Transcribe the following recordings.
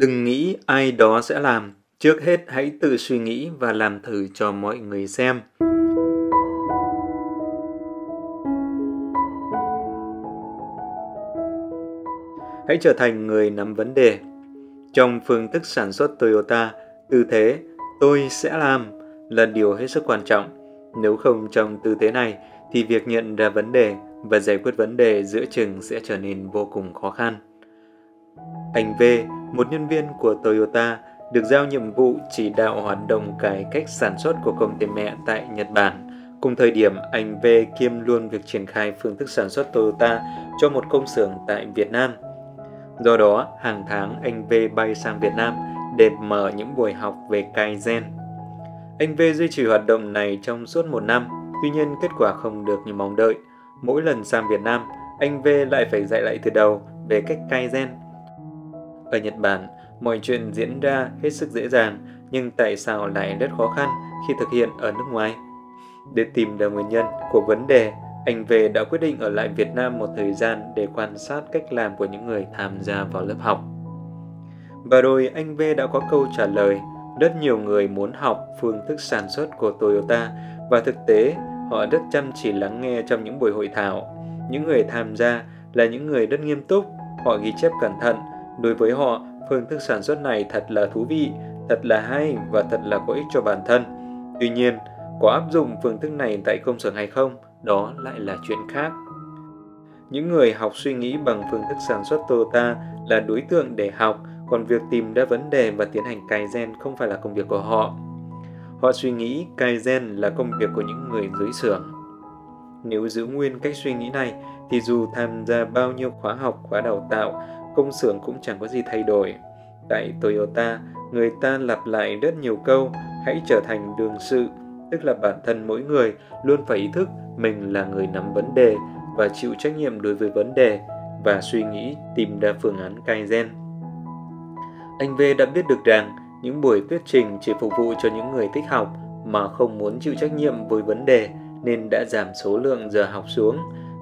Đừng nghĩ ai đó sẽ làm, trước hết hãy tự suy nghĩ và làm thử cho mọi người xem. Hãy trở thành người nắm vấn đề. Trong phương thức sản xuất Toyota, tư thế tôi sẽ làm là điều hết sức quan trọng. Nếu không trong tư thế này thì việc nhận ra vấn đề và giải quyết vấn đề giữa chừng sẽ trở nên vô cùng khó khăn. Anh V, một nhân viên của Toyota, được giao nhiệm vụ chỉ đạo hoạt động cải cách sản xuất của công ty mẹ tại Nhật Bản. Cùng thời điểm, anh V kiêm luôn việc triển khai phương thức sản xuất Toyota cho một công xưởng tại Việt Nam. Do đó, hàng tháng anh V bay sang Việt Nam để mở những buổi học về Kaizen. Anh V duy trì hoạt động này trong suốt một năm, tuy nhiên kết quả không được như mong đợi. Mỗi lần sang Việt Nam, anh V lại phải dạy lại từ đầu về cách Kaizen ở Nhật Bản, mọi chuyện diễn ra hết sức dễ dàng, nhưng tại sao lại rất khó khăn khi thực hiện ở nước ngoài? Để tìm ra nguyên nhân của vấn đề, anh về đã quyết định ở lại Việt Nam một thời gian để quan sát cách làm của những người tham gia vào lớp học. Và rồi anh V đã có câu trả lời, rất nhiều người muốn học phương thức sản xuất của Toyota và thực tế họ rất chăm chỉ lắng nghe trong những buổi hội thảo. Những người tham gia là những người rất nghiêm túc, họ ghi chép cẩn thận Đối với họ, phương thức sản xuất này thật là thú vị, thật là hay và thật là có ích cho bản thân. Tuy nhiên, có áp dụng phương thức này tại công sở hay không, đó lại là chuyện khác. Những người học suy nghĩ bằng phương thức sản xuất Toyota là đối tượng để học, còn việc tìm ra vấn đề và tiến hành cài gen không phải là công việc của họ. Họ suy nghĩ cài gen là công việc của những người dưới xưởng. Nếu giữ nguyên cách suy nghĩ này, thì dù tham gia bao nhiêu khóa học, khóa đào tạo, công xưởng cũng chẳng có gì thay đổi. Tại Toyota, người ta lặp lại rất nhiều câu hãy trở thành đường sự, tức là bản thân mỗi người luôn phải ý thức mình là người nắm vấn đề và chịu trách nhiệm đối với vấn đề và suy nghĩ tìm ra phương án Kaizen. Anh V đã biết được rằng những buổi thuyết trình chỉ phục vụ cho những người thích học mà không muốn chịu trách nhiệm với vấn đề nên đã giảm số lượng giờ học xuống.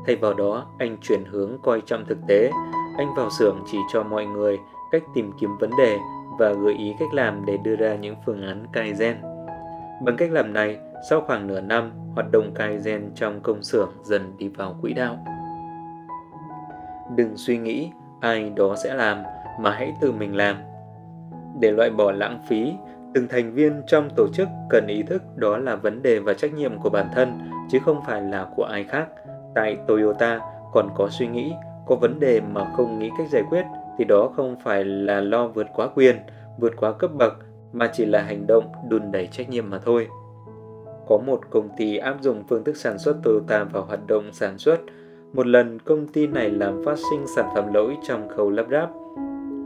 Thay vào đó, anh chuyển hướng coi trọng thực tế anh vào xưởng chỉ cho mọi người cách tìm kiếm vấn đề và gợi ý cách làm để đưa ra những phương án Kaizen. Bằng cách làm này, sau khoảng nửa năm, hoạt động Kaizen trong công xưởng dần đi vào quỹ đạo. Đừng suy nghĩ ai đó sẽ làm, mà hãy tự mình làm. Để loại bỏ lãng phí, từng thành viên trong tổ chức cần ý thức đó là vấn đề và trách nhiệm của bản thân, chứ không phải là của ai khác. Tại Toyota còn có suy nghĩ có vấn đề mà không nghĩ cách giải quyết thì đó không phải là lo vượt quá quyền, vượt quá cấp bậc mà chỉ là hành động đùn đẩy trách nhiệm mà thôi. Có một công ty áp dụng phương thức sản xuất Toyota vào hoạt động sản xuất. Một lần công ty này làm phát sinh sản phẩm lỗi trong khâu lắp ráp.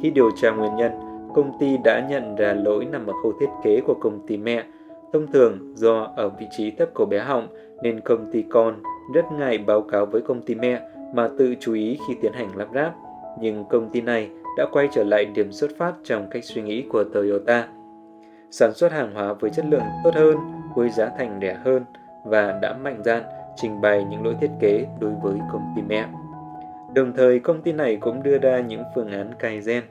Khi điều tra nguyên nhân, công ty đã nhận ra lỗi nằm ở khâu thiết kế của công ty mẹ. Thông thường do ở vị trí thấp của bé họng nên công ty con rất ngại báo cáo với công ty mẹ mà tự chú ý khi tiến hành lắp ráp, nhưng công ty này đã quay trở lại điểm xuất phát trong cách suy nghĩ của Toyota. Sản xuất hàng hóa với chất lượng tốt hơn, với giá thành rẻ hơn và đã mạnh dạn trình bày những lỗi thiết kế đối với công ty mẹ. Đồng thời, công ty này cũng đưa ra những phương án Kaizen.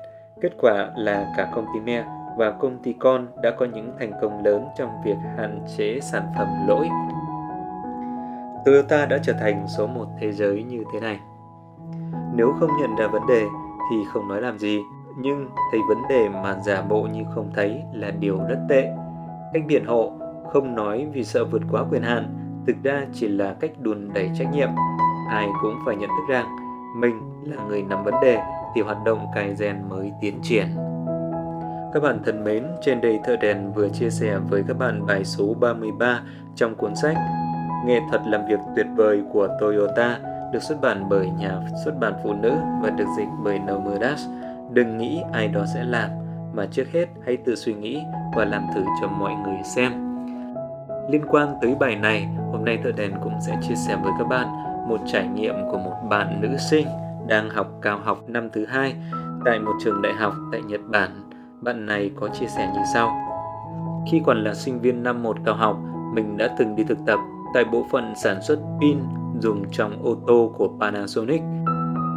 Kết quả là cả công ty mẹ và công ty con đã có những thành công lớn trong việc hạn chế sản phẩm lỗi. Toyota đã trở thành số một thế giới như thế này. Nếu không nhận ra vấn đề thì không nói làm gì, nhưng thấy vấn đề mà giả bộ như không thấy là điều rất tệ. Cách biện hộ không nói vì sợ vượt quá quyền hạn, thực ra chỉ là cách đùn đẩy trách nhiệm. Ai cũng phải nhận thức rằng mình là người nắm vấn đề thì hoạt động cài rèn mới tiến triển. Các bạn thân mến, trên đây Thợ Đèn vừa chia sẻ với các bạn bài số 33 trong cuốn sách Nghệ thuật làm việc tuyệt vời của Toyota được xuất bản bởi nhà xuất bản phụ nữ và được dịch bởi Nomodas. Đừng nghĩ ai đó sẽ làm, mà trước hết hãy tự suy nghĩ và làm thử cho mọi người xem. Liên quan tới bài này, hôm nay Thợ Đèn cũng sẽ chia sẻ với các bạn một trải nghiệm của một bạn nữ sinh đang học cao học năm thứ hai tại một trường đại học tại Nhật Bản. Bạn này có chia sẻ như sau. Khi còn là sinh viên năm 1 cao học, mình đã từng đi thực tập tại bộ phận sản xuất pin dùng trong ô tô của Panasonic.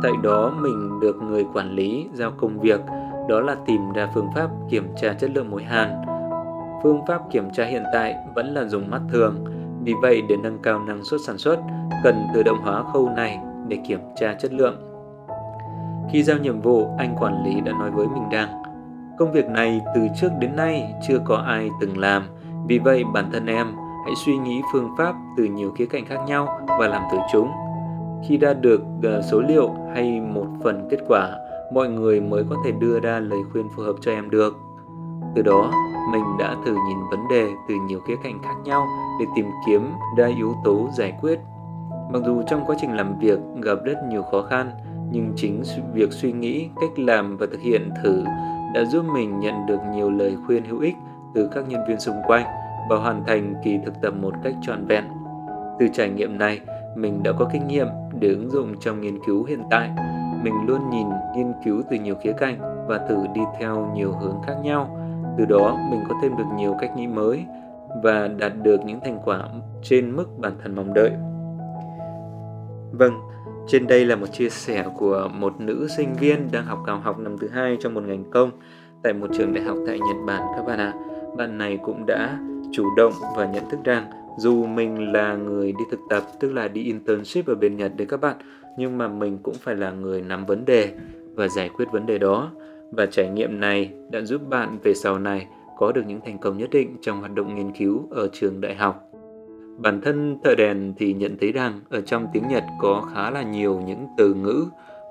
Tại đó mình được người quản lý giao công việc đó là tìm ra phương pháp kiểm tra chất lượng mối hàn. Phương pháp kiểm tra hiện tại vẫn là dùng mắt thường, vì vậy để nâng cao năng suất sản xuất, cần tự động hóa khâu này để kiểm tra chất lượng. Khi giao nhiệm vụ, anh quản lý đã nói với mình rằng công việc này từ trước đến nay chưa có ai từng làm, vì vậy bản thân em hãy suy nghĩ phương pháp từ nhiều khía cạnh khác nhau và làm từ chúng. Khi đã được ờ, số liệu hay một phần kết quả, mọi người mới có thể đưa ra lời khuyên phù hợp cho em được. Từ đó, mình đã thử nhìn vấn đề từ nhiều khía cạnh khác nhau để tìm kiếm đa yếu tố giải quyết. Mặc dù trong quá trình làm việc gặp rất nhiều khó khăn, nhưng chính việc suy nghĩ, cách làm và thực hiện thử đã giúp mình nhận được nhiều lời khuyên hữu ích từ các nhân viên xung quanh và hoàn thành kỳ thực tập một cách trọn vẹn. Từ trải nghiệm này, mình đã có kinh nghiệm để ứng dụng trong nghiên cứu hiện tại. Mình luôn nhìn nghiên cứu từ nhiều khía cạnh và thử đi theo nhiều hướng khác nhau. Từ đó, mình có thêm được nhiều cách nghĩ mới và đạt được những thành quả trên mức bản thân mong đợi. Vâng, trên đây là một chia sẻ của một nữ sinh viên đang học cao học năm thứ hai trong một ngành công tại một trường đại học tại Nhật Bản các bạn ạ. Bạn này cũng đã chủ động và nhận thức rằng dù mình là người đi thực tập tức là đi internship ở bên Nhật đấy các bạn nhưng mà mình cũng phải là người nắm vấn đề và giải quyết vấn đề đó và trải nghiệm này đã giúp bạn về sau này có được những thành công nhất định trong hoạt động nghiên cứu ở trường đại học. Bản thân thợ đèn thì nhận thấy rằng ở trong tiếng Nhật có khá là nhiều những từ ngữ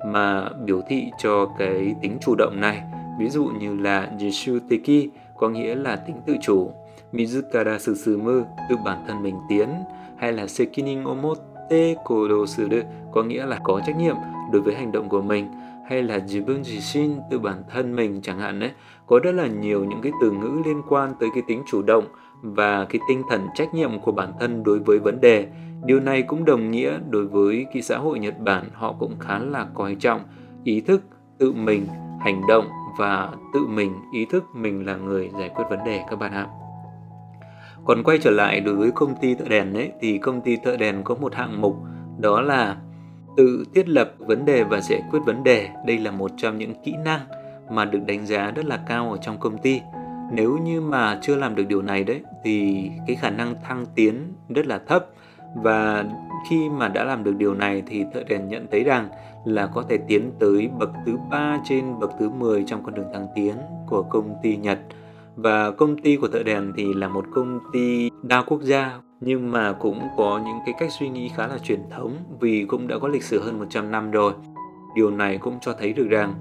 mà biểu thị cho cái tính chủ động này. Ví dụ như là Jishuteki có nghĩa là tính tự chủ, Mizukara Susumu tự bản thân mình tiến hay là Sekinin Omote Kodo Suru có nghĩa là có trách nhiệm đối với hành động của mình hay là Jibun Jishin tự bản thân mình chẳng hạn đấy có rất là nhiều những cái từ ngữ liên quan tới cái tính chủ động và cái tinh thần trách nhiệm của bản thân đối với vấn đề. Điều này cũng đồng nghĩa đối với cái xã hội Nhật Bản, họ cũng khá là coi trọng ý thức tự mình, hành động và tự mình, ý thức mình là người giải quyết vấn đề, các bạn ạ còn quay trở lại đối với công ty thợ đèn ấy, thì công ty thợ đèn có một hạng mục, đó là tự thiết lập vấn đề và giải quyết vấn đề. Đây là một trong những kỹ năng mà được đánh giá rất là cao ở trong công ty. Nếu như mà chưa làm được điều này đấy, thì cái khả năng thăng tiến rất là thấp và khi mà đã làm được điều này thì thợ đèn nhận thấy rằng là có thể tiến tới bậc thứ ba trên bậc thứ 10 trong con đường thăng tiến của công ty Nhật và công ty của thợ đèn thì là một công ty đa quốc gia nhưng mà cũng có những cái cách suy nghĩ khá là truyền thống vì cũng đã có lịch sử hơn 100 năm rồi. Điều này cũng cho thấy được rằng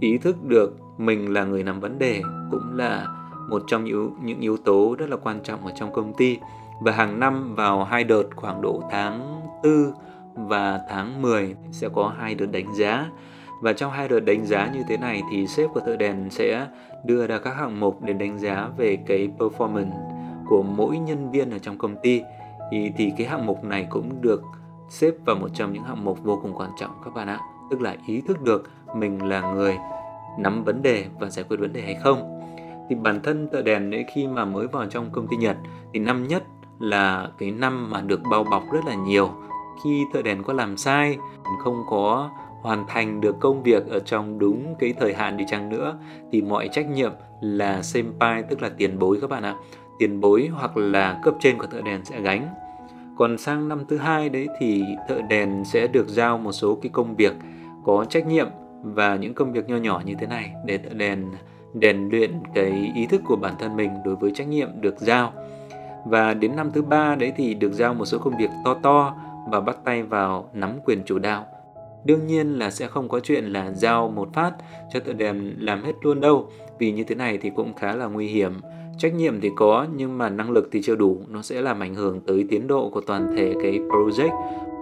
ý thức được mình là người nắm vấn đề cũng là một trong những, những yếu tố rất là quan trọng ở trong công ty. Và hàng năm vào hai đợt khoảng độ tháng 4 và tháng 10 sẽ có hai đợt đánh giá và trong hai đợt đánh giá như thế này thì sếp của thợ đèn sẽ đưa ra các hạng mục để đánh giá về cái performance của mỗi nhân viên ở trong công ty. Thì, thì cái hạng mục này cũng được xếp vào một trong những hạng mục vô cùng quan trọng các bạn ạ. Tức là ý thức được mình là người nắm vấn đề và giải quyết vấn đề hay không. Thì bản thân thợ đèn ấy khi mà mới vào trong công ty Nhật thì năm nhất là cái năm mà được bao bọc rất là nhiều. Khi thợ đèn có làm sai không có hoàn thành được công việc ở trong đúng cái thời hạn đi chăng nữa, thì mọi trách nhiệm là senpai, tức là tiền bối các bạn ạ. Tiền bối hoặc là cấp trên của thợ đèn sẽ gánh. Còn sang năm thứ hai đấy thì thợ đèn sẽ được giao một số cái công việc có trách nhiệm và những công việc nho nhỏ như thế này để thợ đèn rèn luyện cái ý thức của bản thân mình đối với trách nhiệm được giao. Và đến năm thứ ba đấy thì được giao một số công việc to to và bắt tay vào nắm quyền chủ đạo. Đương nhiên là sẽ không có chuyện là giao một phát cho tự đèn làm hết luôn đâu, vì như thế này thì cũng khá là nguy hiểm. Trách nhiệm thì có nhưng mà năng lực thì chưa đủ, nó sẽ làm ảnh hưởng tới tiến độ của toàn thể cái project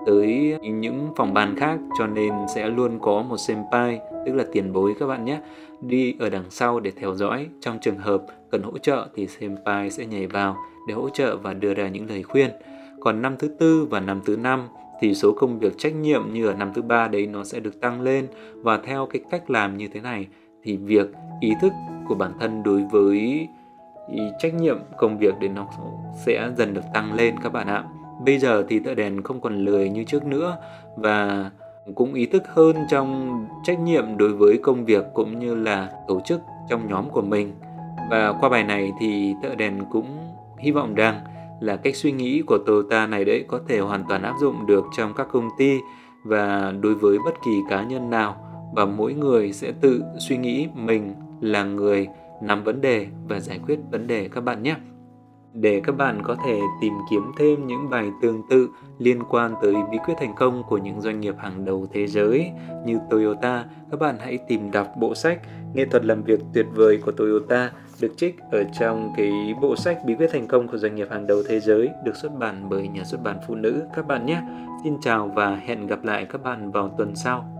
tới những phòng ban khác. Cho nên sẽ luôn có một senpai tức là tiền bối các bạn nhé đi ở đằng sau để theo dõi. Trong trường hợp cần hỗ trợ thì senpai sẽ nhảy vào để hỗ trợ và đưa ra những lời khuyên. Còn năm thứ tư và năm thứ năm thì số công việc trách nhiệm như ở năm thứ ba đấy nó sẽ được tăng lên và theo cái cách làm như thế này, thì việc ý thức của bản thân đối với trách nhiệm công việc để nó sẽ dần được tăng lên các bạn ạ. Bây giờ thì thợ đèn không còn lười như trước nữa và cũng ý thức hơn trong trách nhiệm đối với công việc cũng như là tổ chức trong nhóm của mình. Và qua bài này thì thợ đèn cũng hy vọng rằng là cách suy nghĩ của Toyota này đấy có thể hoàn toàn áp dụng được trong các công ty và đối với bất kỳ cá nhân nào và mỗi người sẽ tự suy nghĩ mình là người nắm vấn đề và giải quyết vấn đề các bạn nhé. Để các bạn có thể tìm kiếm thêm những bài tương tự liên quan tới bí quyết thành công của những doanh nghiệp hàng đầu thế giới như Toyota, các bạn hãy tìm đọc bộ sách Nghệ thuật làm việc tuyệt vời của Toyota được trích ở trong cái bộ sách Bí quyết thành công của doanh nghiệp hàng đầu thế giới, được xuất bản bởi nhà xuất bản phụ nữ các bạn nhé. Xin chào và hẹn gặp lại các bạn vào tuần sau.